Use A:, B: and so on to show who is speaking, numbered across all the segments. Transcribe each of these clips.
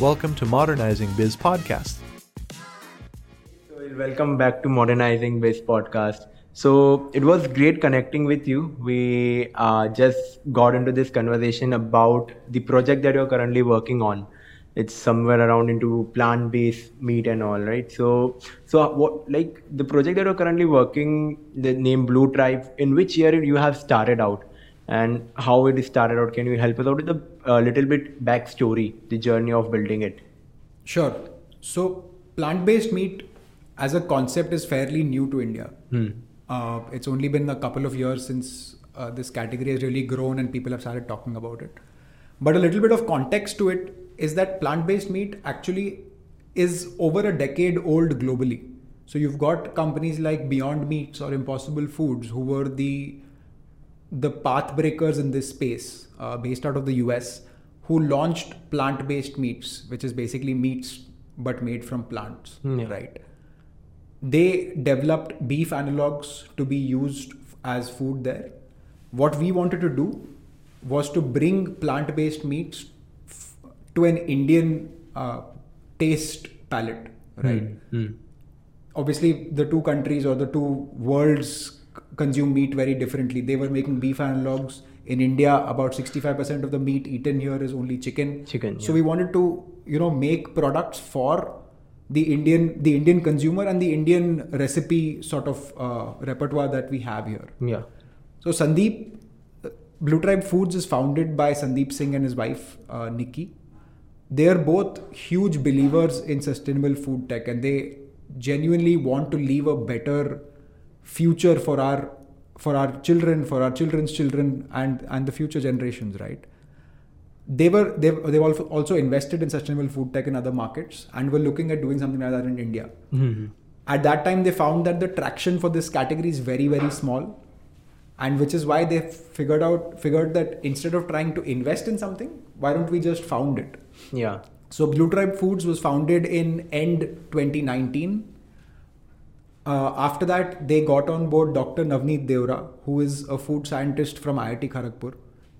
A: Welcome to Modernizing Biz Podcast.
B: So, welcome back to Modernizing Biz Podcast. So, it was great connecting with you. We uh, just got into this conversation about the project that you're currently working on. It's somewhere around into plant-based meat and all, right? So, so what like the project that you're currently working, the name Blue Tribe. In which year you have started out? And how it started out. Can you help us out with a little bit backstory, the journey of building it?
C: Sure. So, plant based meat as a concept is fairly new to India. Hmm. Uh, it's only been a couple of years since uh, this category has really grown and people have started talking about it. But a little bit of context to it is that plant based meat actually is over a decade old globally. So, you've got companies like Beyond Meats or Impossible Foods who were the the path breakers in this space, uh, based out of the US, who launched plant based meats, which is basically meats but made from plants, hmm, yeah. right? They developed beef analogs to be used as food there. What we wanted to do was to bring plant based meats f- to an Indian uh, taste palette, right? Mm. Obviously, the two countries or the two worlds consume meat very differently. They were making beef analogs. In India, about 65% of the meat eaten here is only chicken.
B: Chicken.
C: So we wanted to, you know, make products for the Indian, the Indian consumer and the Indian recipe sort of uh, repertoire that we have here.
B: Yeah.
C: So Sandeep, Blue Tribe Foods is founded by Sandeep Singh and his wife uh, Nikki. They are both huge believers in sustainable food tech, and they genuinely want to leave a better future for our for our children, for our children's children, and and the future generations, right? They were they they also invested in sustainable food tech in other markets and were looking at doing something like that in India. Mm-hmm. At that time, they found that the traction for this category is very very small, and which is why they figured out figured that instead of trying to invest in something, why don't we just found it?
B: Yeah.
C: So Blue Tribe Foods was founded in end 2019 uh, after that, they got on board Dr. Navneet Deora, who is a food scientist from IIT Kharagpur.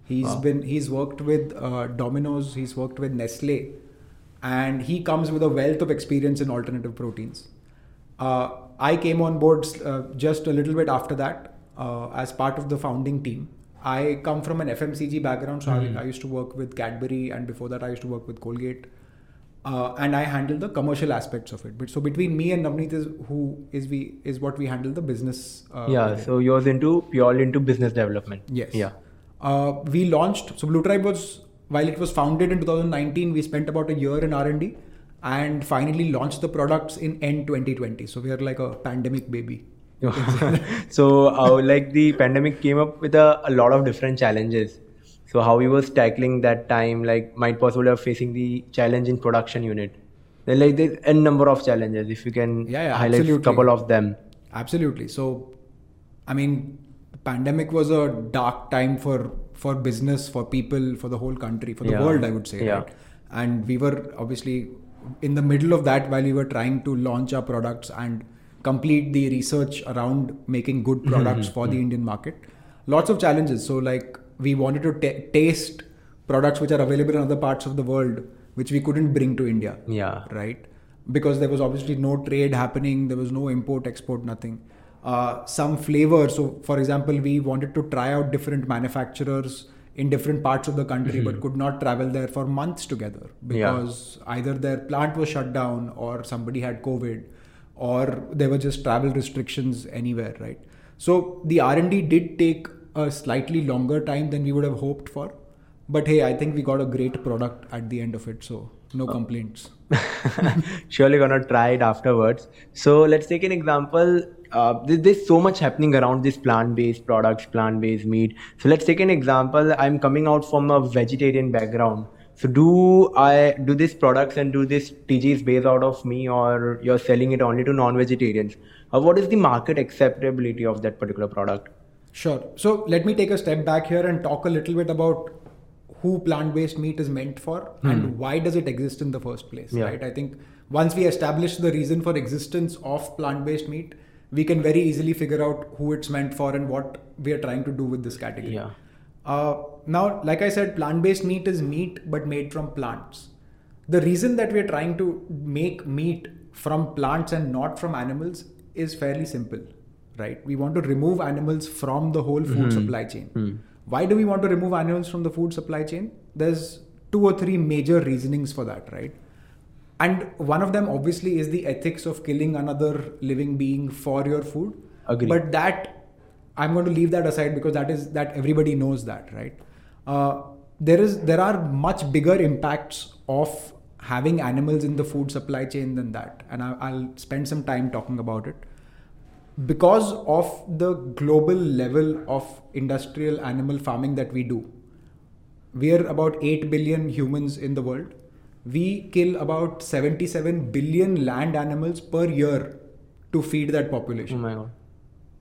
C: He's wow. been he's worked with uh, Domino's, he's worked with Nestle, and he comes with a wealth of experience in alternative proteins. Uh, I came on board uh, just a little bit after that uh, as part of the founding team. I come from an FMCG background, so mm-hmm. I, I used to work with Cadbury, and before that, I used to work with Colgate uh, and I handle the commercial aspects of it. But so between me and Navneet is who is we is what we handle the business.
B: Uh, yeah. So yours into purely into business development.
C: Yes.
B: Yeah.
C: Uh, we launched. So Blue Tribe was while it was founded in 2019, we spent about a year in R and D, and finally launched the products in end 2020. So we are like a pandemic baby.
B: so uh, like the pandemic came up with a, a lot of different challenges so how he was tackling that time, like might possibly have facing the challenge in production unit. Then like there's a number of challenges. If you can
C: yeah, yeah,
B: highlight
C: absolutely.
B: a couple of them.
C: Absolutely. So, I mean, pandemic was a dark time for for business, for people, for the whole country, for the yeah. world. I would say.
B: Yeah.
C: Right? And we were obviously in the middle of that while we were trying to launch our products and complete the research around making good products mm-hmm. for the mm-hmm. Indian market. Lots of challenges. So like we wanted to t- taste products which are available in other parts of the world which we couldn't bring to india.
B: Yeah.
C: Right? Because there was obviously no trade happening there was no import export nothing. Uh, some flavor so for example we wanted to try out different manufacturers in different parts of the country mm-hmm. but could not travel there for months together because yeah. either their plant was shut down or somebody had covid or there were just travel restrictions anywhere right? So the r&d did take a slightly longer time than we would have hoped for. But hey, I think we got a great product at the end of it, so no uh, complaints.
B: Surely gonna try it afterwards. So let's take an example. Uh, there's so much happening around this plant-based products, plant-based meat. So let's take an example. I'm coming out from a vegetarian background. So do I do these products and do this TGs based out of me, or you're selling it only to non-vegetarians? Uh, what is the market acceptability of that particular product?
C: Sure. So let me take a step back here and talk a little bit about who plant-based meat is meant for mm. and why does it exist in the first place. Yeah. Right. I think once we establish the reason for existence of plant-based meat, we can very easily figure out who it's meant for and what we are trying to do with this category.
B: Yeah.
C: Uh, now, like I said, plant-based meat is meat but made from plants. the reason that we're trying to make meat from plants and not from animals is fairly simple, right? We want to remove animals from the whole food supply chain. Why do we want to remove animals from the food supply chain? There's two or three major reasonings for that, right? And one of them obviously is the ethics of killing another living being for your food.
B: Agree.
C: But that I'm going to leave that aside because that is that everybody knows that, right? Uh, there is there are much bigger impacts of having animals in the food supply chain than that, and I, I'll spend some time talking about it. Because of the global level of industrial animal farming that we do, we are about 8 billion humans in the world. We kill about 77 billion land animals per year to feed that population.
B: Oh
C: population.
B: my god.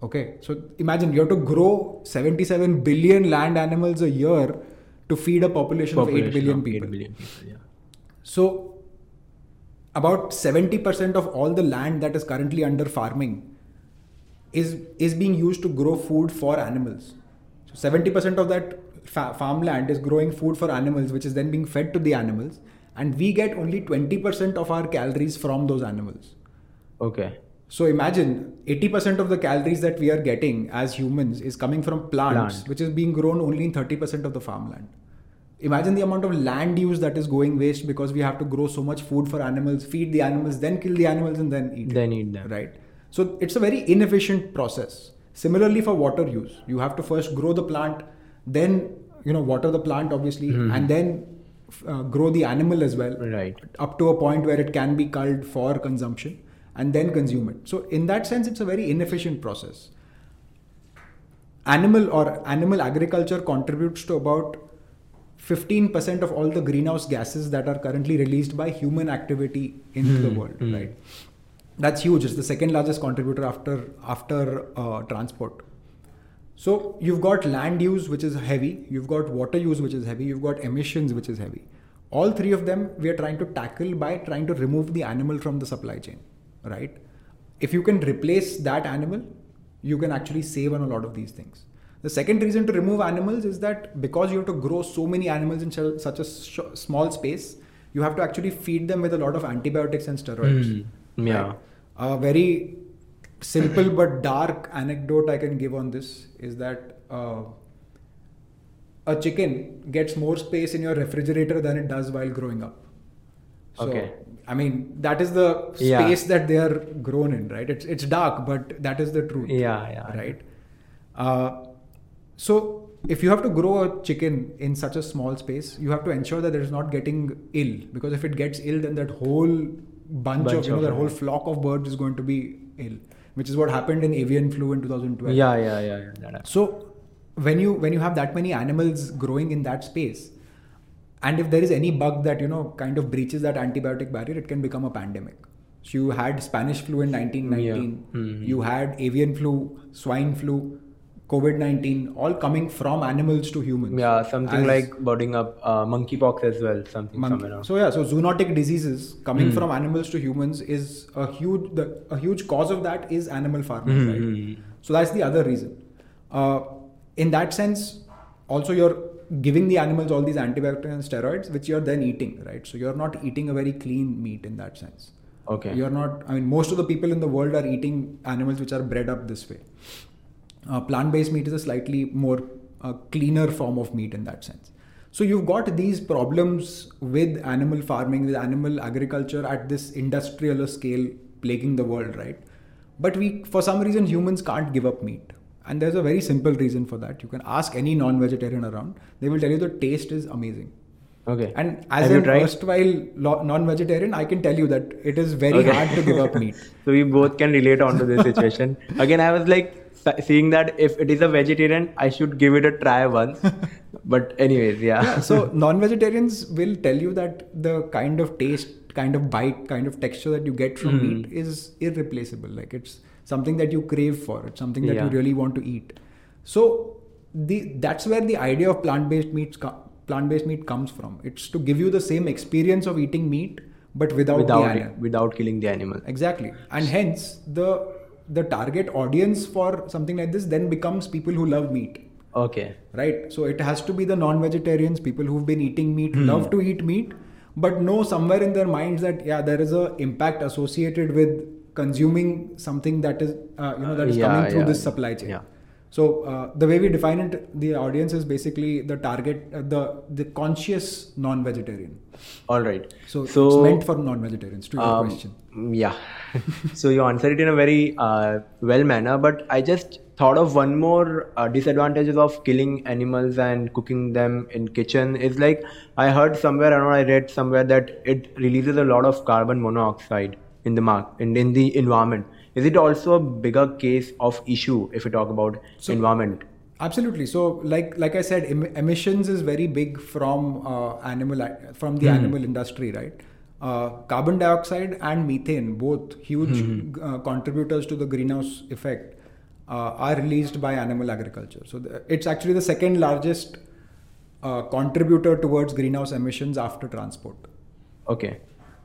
C: Okay, so imagine you have to grow 77 billion land animals a year to feed a population, of 8 billion
B: of
C: people.
B: 8 billion people, yeah.
C: So, about 70% of all the land that is currently under farming is, is being used to grow food for animals. So, 70% of that fa- farmland is growing food for animals, which is then being fed to the animals. And we get only 20% of our calories from those animals.
B: Okay.
C: So imagine 80% of the calories that we are getting as humans is coming from plants,
B: Plant.
C: which is being grown only in 30% of the farmland. Imagine the amount of land use that is going waste because we have to grow so much food for animals, feed the animals, then kill the animals and then eat. it,
B: Then eat them.
C: Right. So it's a very inefficient process. Similarly for water use, you have to first grow the plant, then you know water the plant obviously, hmm. and then uh, grow the animal as well
B: Right.
C: up to a point where it can be culled for consumption and then consume it. So, in that sense, it's a very inefficient process. Animal or animal agriculture contributes to about 15% of all the greenhouse gases that are currently released by human activity into the hmm. world, hmm. right? That's huge. It's the second largest contributor after after uh, transport. So you've got land use, which is heavy. You've got water use, which is heavy. You've got emissions, which is heavy. All three of them we are trying to tackle by trying to remove the animal from the supply chain, right? If you can replace that animal, you can actually save on a lot of these things. The second reason to remove animals is that because you have to grow so many animals in such a sh- small space, you have to actually feed them with a lot of antibiotics and steroids.
B: Hmm. Yeah.
C: Right? A very simple but dark anecdote I can give on this is that uh, a chicken gets more space in your refrigerator than it does while growing up. So,
B: Okay.
C: I mean, that is the
B: Yeah.
C: space that they are grown in, right? It's it's dark, but that is the truth.
B: Yeah, yeah.
C: Right. Uh, so if you have to grow a chicken in such a small space, you have to ensure that it is not getting ill because if it gets ill, then that whole bunch,
B: Bunch
C: of you know that whole flock of birds is going to be ill, which is what happened in avian flu in 2012.
B: Yeah, yeah, yeah. yeah. That.
C: So when you when you have that many animals growing in that space, and if there is any bug that you know kind of breaches that antibiotic barrier, it can become a pandemic. So you had Spanish flu in 1919.
B: Yeah. Mhm.
C: You had avian flu, swine flu, COVID 19, all coming from animals to humans.
B: Yeah, something
C: As
B: like budding up uh, monkeypox as well. Something
C: monk-
B: somewhere.
C: So yeah, so zoonotic diseases
B: Hmm.
C: coming from animals to humans is a huge the, a huge cause of that is animal farming,
B: Mhm,
C: right?
B: mhm.
C: So that's the other reason. Uh, in that sense, also you're giving the animals all these antibiotics and steroids, which you're then eating, right? So you're not eating a very clean meat in that sense.
B: Okay.
C: You're not. I mean, most of the people in the world are eating animals which are bred up this way. Uh, plant-based meat is a slightly more uh, cleaner form of meat in that sense. So you've got these problems with animal farming, with animal agriculture at this industrial scale plaguing the world, right? But we, for some reason, humans can't give up meat. And there's a very simple reason for that. You can ask any non-vegetarian around; they will tell you the taste is amazing.
B: Okay.
C: And as
B: Have you
C: an erstwhile non-vegetarian, I can tell you that it is very
B: Okay.
C: hard to give up meat.
B: so we both can relate on to this situation. Again, I was like seeing that if it is a vegetarian, I should give it a try once. but anyways, yeah.
C: yeah, so non-vegetarians will tell you that the kind of taste, kind of bite, kind of texture that you get from
B: Mhm.
C: meat is irreplaceable. Like it's something that you crave for. It's something that
B: Yeah.
C: you really want to eat. So the that's where the idea of plant-based meats plant-based meat comes from. It's to give you the same experience of eating meat, but without,
B: without without killing the animal.
C: Exactly. And hence the the target audience for something like this then becomes people who love meat.
B: Okay.
C: Right? So it has to be the non-vegetarians, people who've been eating meat,
B: Hmm.
C: love to eat meat, but know somewhere in their minds that yeah, there is a impact associated with consuming something that is uh, you know that is
B: Yeah,
C: coming through
B: yeah,
C: this supply chain.
B: yeah.
C: So uh, the way we define it, the audience is basically the target, uh, the the conscious non-vegetarian.
B: All right.
C: So,
B: so
C: it's meant for non-vegetarians. To your
B: Um,
C: question.
B: Yeah. so you answered it in a very uh, well manner, but I just thought of one more uh, disadvantages of killing animals and cooking them in kitchen is like I heard somewhere and I read somewhere that it releases a lot of carbon monoxide in the mark in, in the environment. Is it also a bigger case of issue if we talk about
C: So-
B: environment?
C: Absolutely. So, like like I said, em- emissions is very big from uh, animal from the animal industry, right? Uh, carbon dioxide and methane, both huge uh, contributors to the greenhouse effect, uh, are released by animal agriculture. So, the, it's actually the second largest uh, contributor towards greenhouse emissions after transport.
B: Okay.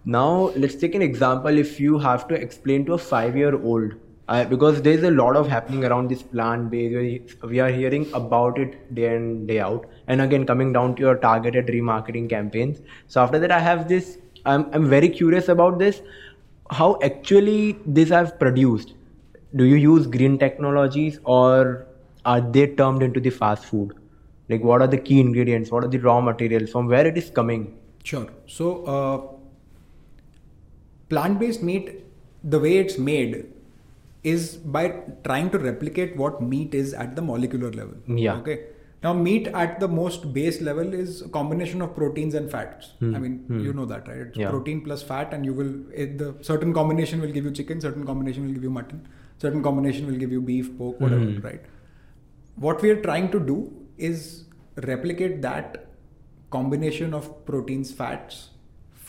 B: Now let's take an example. If you have to explain to a five-year-old, uh, because there's a lot of happening around this plant-based, we, we are hearing about it day in day out. And again, coming down to your targeted remarketing campaigns. So after that, I have this. I'm I'm very curious about this. How actually this have produced? Do you use green technologies or are they termed into the fast food? Like what are the key ingredients? What are the raw materials? From where it is coming?
C: Sure. So, uh, plant based meat, the way it's made is by trying to replicate what meat is at the molecular level.
B: Yeah.
C: Okay. Now, meat at the most base level is a combination of proteins and fats. I mean, you know that, right? It's
B: Hmm. Yeah.
C: protein plus fat, and you will it, the certain combination will give you chicken, certain combination will give you mutton, certain combination will give you beef, pork, whatever,
B: Hmm.
C: right? What we are trying to do is replicate that combination of proteins, fats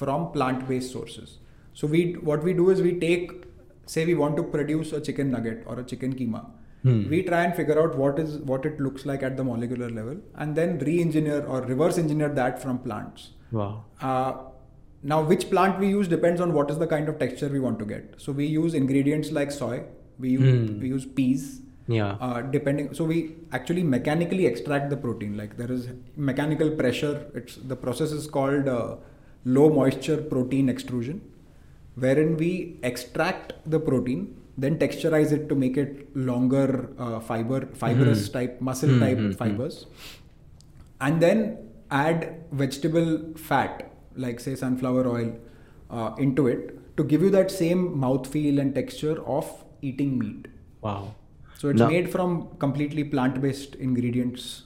C: from plant-based sources. So we what we do is we take, say, we want to produce a chicken nugget or a chicken keema. We try and figure out what is what it looks like at the molecular level, and then re-engineer or reverse engineer that from plants.
B: Wow.
C: Uh, now, which plant we use depends on what is the kind of texture we want to get. So we use ingredients like soy. We use we use peas.
B: Yeah.
C: Uh, depending, so we actually mechanically extract the protein. Like there is mechanical pressure. It's the process is called uh, low moisture protein extrusion, wherein we extract the protein, then texturize it to make it longer uh, fiber, fibrous type, muscle type fibers. And then add vegetable fat like say sunflower oil uh, into it to give you that same mouthfeel and texture of eating meat.
B: Wow.
C: so it's
B: Now-
C: made from completely plant-based ingredients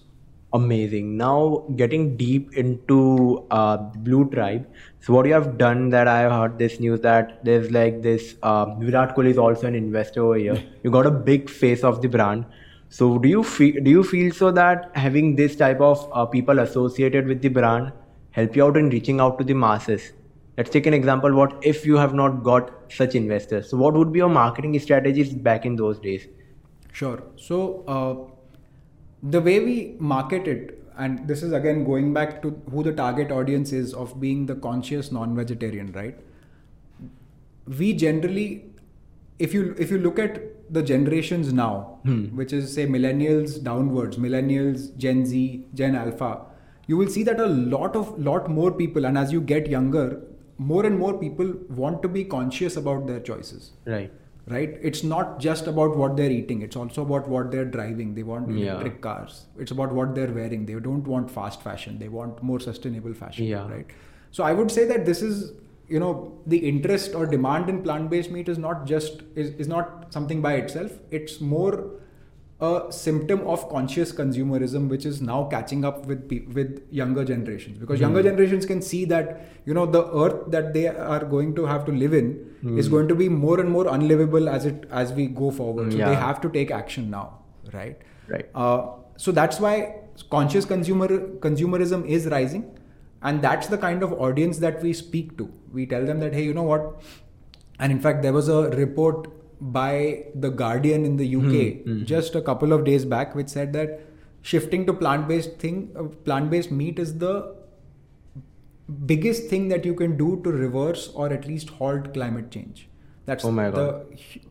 B: Amazing. Now getting deep into uh, Blue Tribe. So what you have done that I have heard this news that there's like this um, Virat Kohli is also an investor over here. You got a big face of the brand. So do you feel do you feel so that having this type of uh, people associated with the brand help you out in reaching out to the masses? Let's take an example. What if you have not got such investors? So what would be your marketing strategies back in those days?
C: Sure. So uh, the way we market it, and this is again going back to who the target audience is of being the conscious non-vegetarian, right? We generally, if you if you look at the generations now, hmm. which is say millennials downwards, millennials, Gen Z, Gen Alpha, you will see that a lot of lot more people, and as you get younger, more and more people want to be conscious about their choices
B: Right.
C: Right? It's not just about what they're eating. It's also about what they're driving. They want
B: Yeah.
C: electric cars. It's about what they're wearing. They don't want fast fashion. They want more sustainable fashion
B: Yeah.
C: right? So i would say that this is you know the interest or demand in plant-based meat is not just is, is not something by itself. It's more a symptom of conscious consumerism which is now catching up with pe- with younger generations. Because younger generations can see that you know the earth that they are going to have to live in is going to be more and more unlivable as it as we go forward. So they have to take action now right?
B: Right.
C: uh, so that's why conscious consumer consumerism is rising and that's the kind of audience that we speak to. We tell them that hey you know what? And in fact there was a report by the guardian in the uk just a couple of days back which said that shifting to plant-based thing uh, plant-based meat is the biggest thing that you can do to reverse or at least halt climate change. That's
B: Oh my
C: the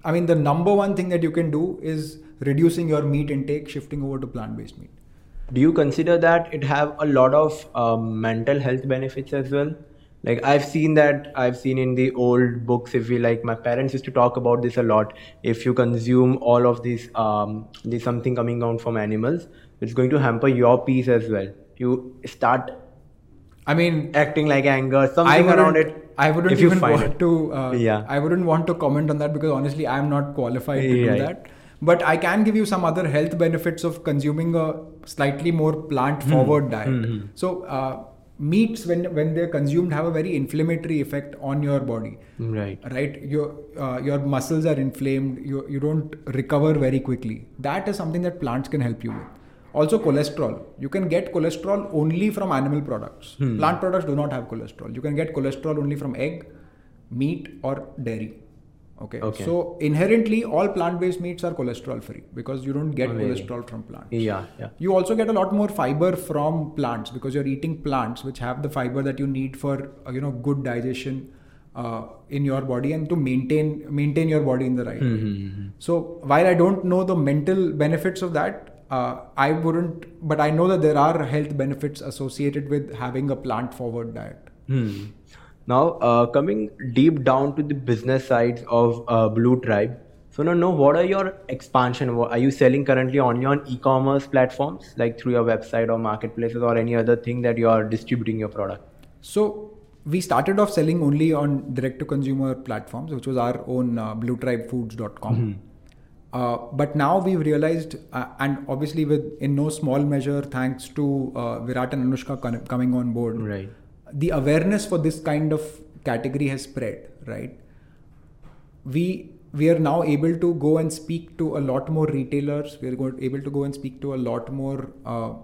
C: i mean the number one thing that you can do is reducing your meat intake shifting over to plant-based meat.
B: Do you consider that it have a lot of um, mental health benefits as well like i've seen that i've seen in the old books if we like my parents used to talk about this a lot if you consume all of this um there's something coming out from animals it's going to hamper your peace as well you start
C: I mean,
B: acting like anger something around it
C: I wouldn't
B: if you
C: even
B: find
C: want
B: it.
C: to. Uh,
B: Yeah.
C: I wouldn't want to comment on that because honestly, I'm not qualified to do
B: Right.
C: that. But I can give you some other health benefits of consuming a slightly more plant-forward
B: Hmm.
C: diet. So uh, meats, when when they're consumed, have a very inflammatory effect on your body.
B: right
C: Right, your uh, your muscles are inflamed. You you don't recover very quickly. That is something that plants can help you with. Also, cholesterol. You can get cholesterol only from animal products.
B: Hmm.
C: Plant products do not have cholesterol. You can get cholesterol only from egg, meat, or dairy. Okay.
B: Okay.
C: So inherently, all plant-based meats are cholesterol-free because you don't get
B: Amazing.
C: cholesterol from plants.
B: yeah yeah
C: You also get a lot more fiber from plants because you're eating plants which have the fiber that you need for uh, you know good digestion uh, in your body and to maintain maintain your body in the right.
B: Mm-hmm.
C: So while I don't know the mental benefits of that, uh, I wouldn't. But I know that there are health benefits associated with having a plant forward diet.
B: Hmm. Now, uh, coming deep down to the business sides of uh, Blue Tribe. So now, know what are your expansion? Are you selling currently only on e-commerce platforms, like through your website or marketplaces, or any other thing that you are distributing your product?
C: So we started off selling only on direct to consumer platforms, which was our own uh, bluetribefoods.com. Uh, but now we've realized, uh, and obviously with in no small measure, thanks to uh, Virat and Anushka coming on board,
B: Right.
C: The awareness for this kind of category has spread. Right. We we are now able to go and speak to a lot more retailers. We are able to go and speak to a lot more uh,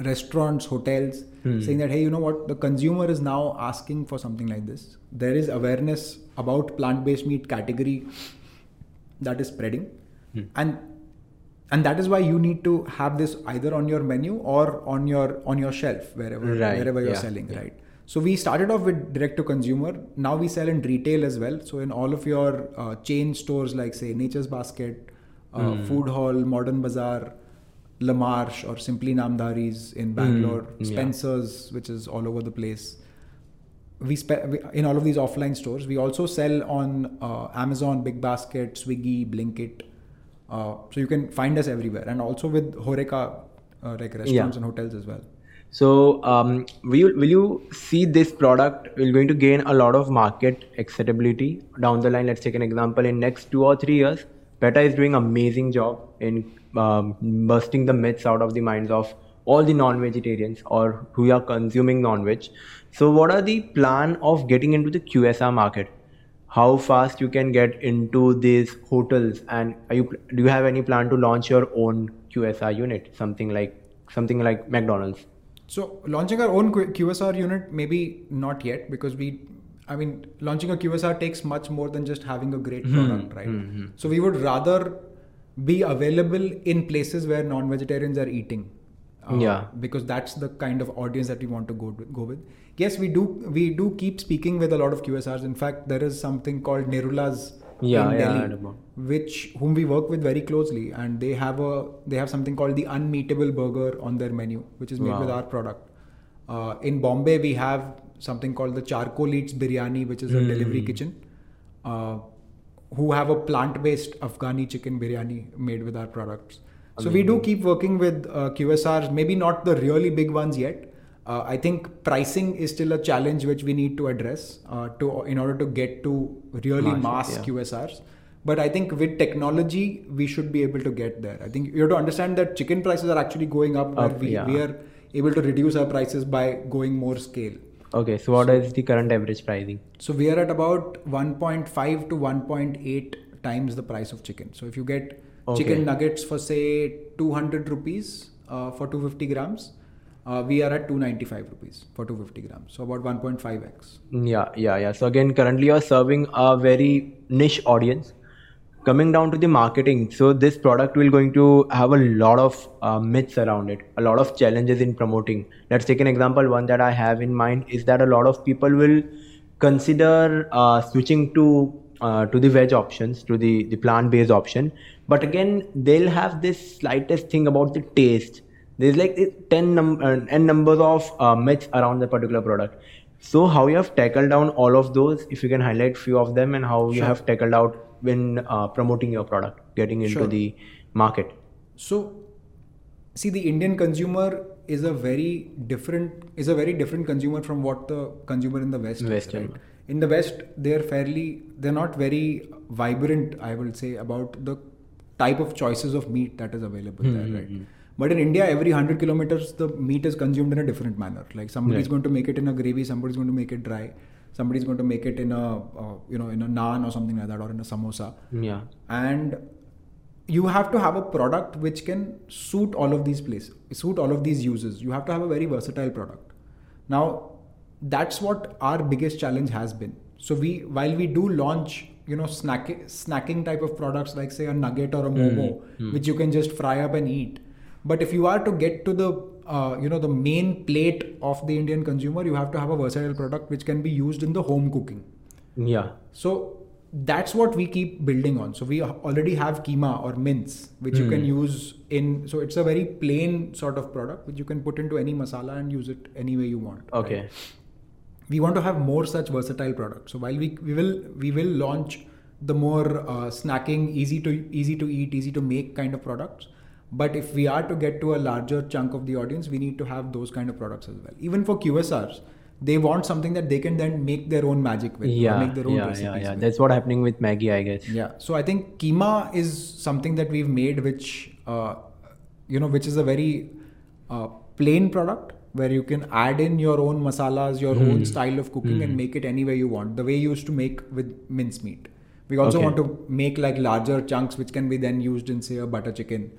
C: restaurants, hotels, saying that hey, you know what, the consumer is now asking for something like this. There is awareness about plant-based meat category that is spreading, and and that is why you need to have this either on your menu or on your on your shelf wherever
B: Right,
C: wherever you're
B: yeah,
C: selling,
B: yeah.
C: right? So we started off with direct to consumer. Now we sell in retail as well. So in all of your uh, chain stores like say Nature's Basket, uh,
B: Hmm.
C: Food Hall, Modern Bazaar, La Marche, or Simply Namdhari's in Bangalore,
B: Hmm, yeah.
C: Spencer's, which is all over the place. We, spe- we in all of these offline stores. We also sell on uh, Amazon, Big Basket, Swiggy, Blinkit. Uh, so you can find us everywhere, and also with Horeca, uh, like restaurants and hotels as well.
B: So, um, will you, will you see this product will going to gain a lot of market acceptability down the line? Let's take an example. In next two or three years, PETA is doing amazing job in um, busting the myths out of the minds of all the non-vegetarians or who are consuming non-veg. So, what are the plan of getting into the QSR market? How fast you can get into these hotels, and are you do you have any plan to launch your own QSR unit, something like something like McDonald's?
C: So launching our own QSR unit, maybe not yet, because we, I mean, launching a QSR takes much more than just having a great mm-hmm. product, right? Mm-hmm. So we would rather be available in places where non-vegetarians are eating. Uh,
B: Yeah.
C: Because that's the kind of audience that we want to go go with. Yes, we do. We do keep speaking with a lot of QSRs. In fact, there is something called Nirula's
B: Yeah,
C: in
B: yeah,
C: Delhi which whom we work with very closely and they have a they have something called the unmeatable burger on their menu which is made with our product uh, in bombay we have something called the charcoal eats biryani which is a delivery
B: Hmm.
C: kitchen uh, who have a plant-based afghani chicken biryani made with our products so we do keep working with uh, qsrs maybe not the really big ones yet uh, I think pricing is still a challenge which we need to address uh, to in order to get to really
B: Mass,
C: mass
B: yeah.
C: QSRs. But I think with technology, we should be able to get there. I think you have to understand that chicken prices are actually going up, where
B: Up,
C: we,
B: yeah.
C: we are able to reduce our prices by going more scale.
B: Okay, so what is the current average pricing?
C: So we are at about 1.5 to 1.8 times the price of chicken. So if you get
B: Okay.
C: chicken nuggets for say 200 rupees uh, for 250 grams, uh, we are at 295 rupees for 250 grams. So about 1.5x.
B: Yeah, yeah, yeah. So again, currently you're serving a very niche audience. Coming down to the marketing, so this product will going to have a lot of uh, myths around it, a lot of challenges in promoting. Let's take an example. One that I have in mind is that a lot of people will consider uh, switching to uh, to the veg options, to the the plant based option, but again they'll have this slightest thing about the taste there's like 10 num- uh, n numbers of uh, myths around the particular product So how you have tackled down all of those? If you can highlight few of them and how you have tackled out when uh, promoting your product, getting into
C: Sure.
B: the market.
C: So, see, the Indian consumer is a very different is a very different consumer from what the consumer in the West
B: Western.
C: is. Right? In the West, they're fairly they're not very vibrant. I will say about the type of choices of meat that is available hmm, there, hmm, right? Hmm. But in India, every hundred kilometers, the meat is consumed in a different manner. Like somebody's
B: Right.
C: going to make it in a gravy, somebody's going to make it dry, somebody's going to make it in a uh, you know in a naan or something like that, or in a samosa
B: Yeah.
C: and you have to have a product which can suit all of these places suit all of these uses you have to have a very versatile product now that's what our biggest challenge has been so we while we do launch you know snacking snacking type of products like say a nugget or a momo hmm. Hmm. which you can just fry up and eat but if you are to get to the uh, you know the main plate of the indian consumer you have to have a versatile product which can be used in the home cooking
B: Yeah.
C: so that's what we keep building on. So we already have keema or mince, which you can hmm. use in. So it's a very plain sort of product which you can put into any masala and use it any way you want. right? We want to have more such versatile products. So while we we will we will launch the more uh, snacking, easy to easy to eat, easy to make kind of products. But if we are to get to a larger chunk of the audience, we need to have those kind of products as well. Even for QSRs, they want something that they can then make their own magic with,
B: Yeah.
C: make their own
B: Yeah.
C: recipes
B: Yeah. Yeah.
C: with.
B: That's what happening with Maggi, I guess.
C: Yeah. So I think keema is something that we've made, which uh, you know, which is a very uh, plain product where you can add in your own masalas, your
B: Hmm.
C: own style of cooking, and make it any way you want. The way you used to make with mincemeat. We also
B: Okay.
C: want to make like larger chunks, which can be then used in say a butter chicken.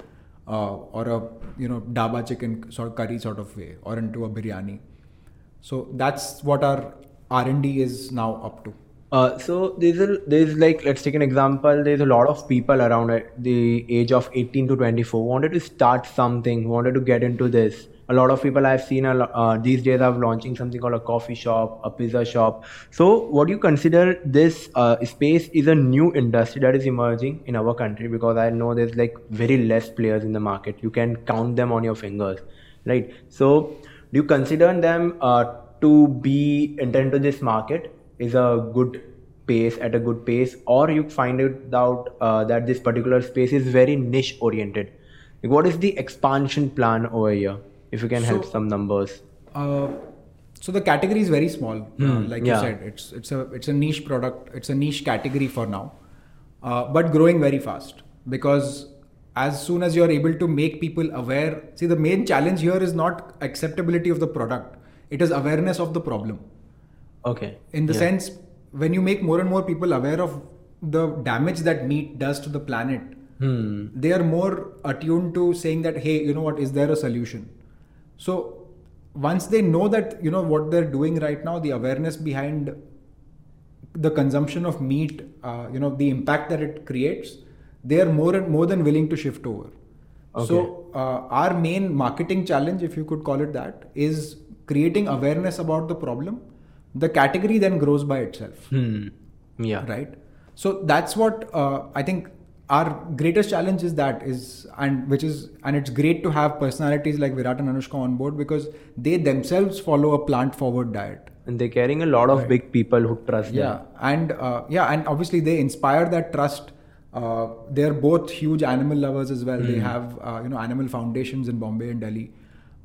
C: Uh, or a you know dhaba chicken sort of curry sort of way, or into a biryani. So that's what our R and D is now up to.
B: Uh, so there's a there's like let's take an example. There's a lot of people around at the age of 18 to 24 wanted to start something, wanted to get into this. A lot of people I've seen lo- uh, these days are launching something called a coffee shop, a pizza shop. So what do you consider this uh, space is a new industry that is emerging in our country? Because I know there's like very less players in the market. You can count them on your fingers, right? So do you consider them uh, to be enter into this market is a good pace at a good pace or you find it out uh, that this particular space is very niche oriented what is the expansion plan over here if you can help some numbers
C: Uh, so the category is very small. Uh,
B: Hmm,
C: like
B: yeah.
C: you said, it's it's a it's a niche product. It's a niche category for now, uh, but growing very fast because as soon as you're able to make people aware, see the main challenge here is not acceptability of the product. It is awareness of the problem.
B: okay
C: In the
B: Yeah.
C: sense, when you make more and more people aware of the damage that meat does to the planet,
B: hmm
C: they are more attuned to saying that hey you know what is there a solution so once they know that you know what they're doing right now the awareness behind the consumption of meat uh, you know the impact that it creates they are more and more than willing to shift over. Okay. so uh, our main marketing challenge if you could call it that is creating awareness about the problem. The category then grows by itself.
B: Hmm. Yeah.
C: Right? So that's what uh, i think our greatest challenge is that is and which is and it's great to have personalities like virat and anushka on board because they themselves follow a plant forward diet.
B: And they're carrying a lot of big people who trust
C: yeah
B: them
C: and uh, yeah and obviously they inspire that trust. Uh, they're both huge animal lovers as well. They have uh, you know animal foundations in bombay and delhi.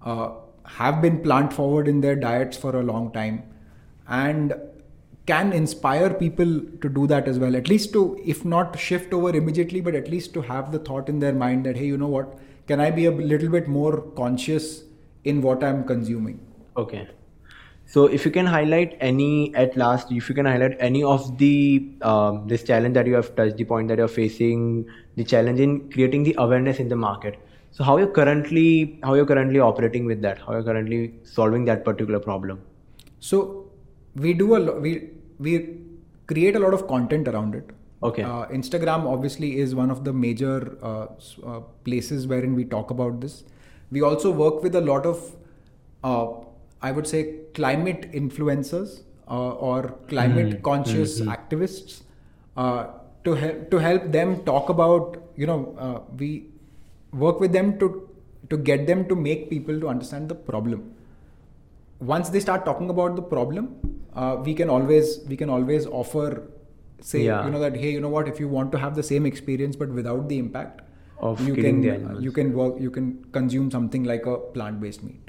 C: Uh, have been plant forward in their diets for a long time. And can inspire people to do that as well at least to if not shift over immediately but at least to have the thought in their mind that hey you know what can i be a little bit more conscious in what i'm consuming
B: Okay. So if you can highlight any at last, if you can highlight any of the um, this challenge that you have touched, the point that you're facing, the challenge in creating the awareness in the market. So how you're currently how you're currently operating with that? How you're currently solving that particular problem?
C: So we do a lot we we create a lot of content around it.
B: Okay.
C: Uh, Instagram obviously is one of the major uh, uh, places wherein we talk about this. We also work with a lot of, uh, I would say, climate influencers uh, or climate conscious activists uh, to help to help them talk about. You know, uh, we work with them to to get them to make people to understand the problem once they start talking about the problem, uh, we can always we can always offer say
B: Yeah.
C: you know that hey you know what if you want to have the same experience but without the impact
B: Of
C: you can you can work you can consume something like a plant based meat.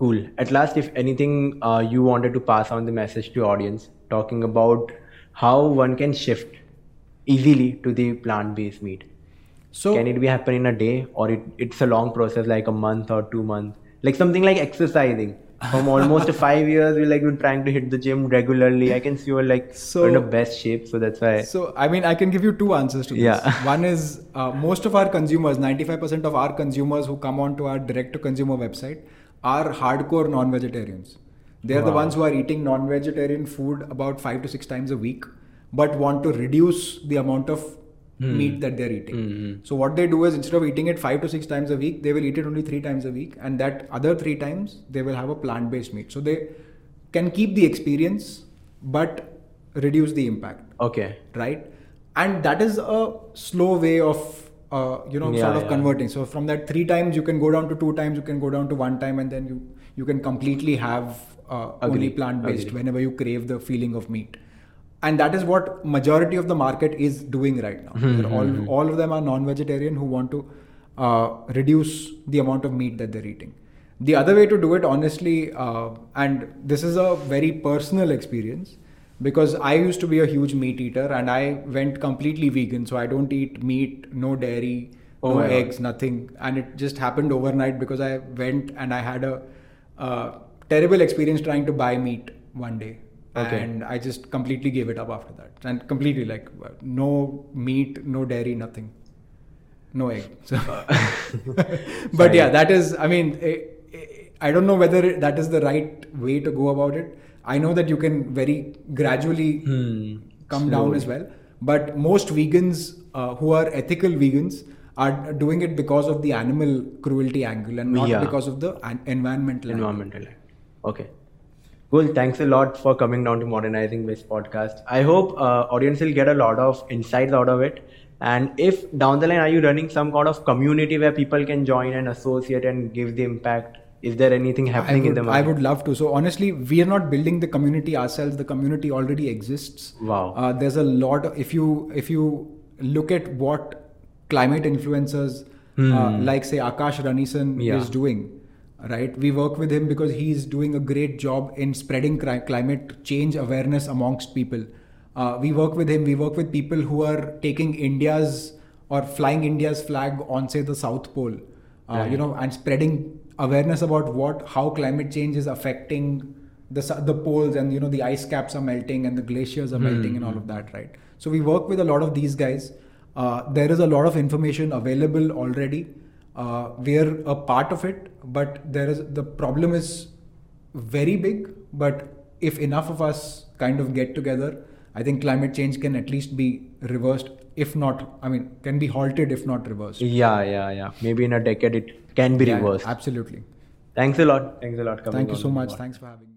B: Cool. At last, if anything, uh, you wanted to pass on the message to audience, talking about how one can shift easily to the plant-based meat.
C: So
B: can it be happen in a day, or it, it's a long process, like a month or two months, like something like exercising? From almost five years, we like been trying to hit the gym regularly. I can see you're like
C: So-
B: in the best shape, so that's why.
C: So, I mean, I can give you two answers to this.
B: Yeah.
C: One is uh, most of our consumers, 95% of our consumers who come onto our direct to consumer website are hardcore non vegetarians. They're the ones who are eating non vegetarian food about five to six times a week, but want to reduce the amount of
B: Hmm.
C: meat that they're eating. So, what they do is instead of eating it five to six times a week, they will eat it only three times a week, and that other three times they will have a plant based meat. So, they can keep the experience but reduce the impact
B: Okay.
C: right and that is a slow way of uh, you know
B: Yeah,
C: sort of
B: yeah.
C: converting so from that three times you can go down to two times you can go down to one time and then you you can completely have uh, only plant based whenever you crave the feeling of meat and that is what majority of the market is doing right now
B: Hmm,
C: all all of them are non vegetarian who want to uh, reduce the amount of meat that they're eating the other way to do it honestly uh, and this is a very personal experience because I used to be a huge meat eater and I went completely vegan. So I don't eat meat, no dairy,
B: Oh
C: no
B: my God.
C: eggs, nothing. And it just happened overnight because I went and I had a uh, terrible experience trying to buy meat one day.
B: Okay.
C: And I just completely gave it up after that. And completely like no meat, no dairy, nothing. No egg. So, but yeah, that is, I mean, eh, eh, I don't know whether that is the right way to go about it. I know that you can very gradually
B: Hmm.
C: come down as well. But most vegans uh, who are ethical vegans are doing it because of the animal cruelty angle and not
B: Yeah.
C: because of the an- environmental angle.
B: environmental okay cool thanks a lot for coming down to modernizing Biz podcast i hope uh, audience will get a lot of insights out of it and if down the line are you running some kind of community where people can join and associate and give the impact is there anything happening in
C: would,
B: the
C: I would love to. So honestly, we are not building the community ourselves. The community already exists.
B: Wow.
C: Uh, there's a lot. Of, if you if you look at what climate influencers uh, like say Akash Ranison
B: Hmm. Yeah.
C: is doing, right? We work with him because he's doing a great job in spreading cri- climate change awareness amongst people. Uh, we work with him. We work with people who are taking India's or flying India's flag on say the South Pole. Uh,
B: Right.
C: You know, and spreading awareness about what how climate change is affecting the the poles and you know the ice caps are melting and the glaciers are melting and all of that right so we work with a lot of these guys uh, there is a lot of information available already uh, we're a part of it but there is the problem is very big but if enough of us kind of get together i think climate change can at least be reversed if not i mean can be halted if not reversed.
B: Yeah yeah yeah. Maybe in a decade it can be
C: Yeah,
B: reversed.
C: absolutely.
B: Thanks a lot. Thanks a lot coming
C: thank you so much. thanks for having me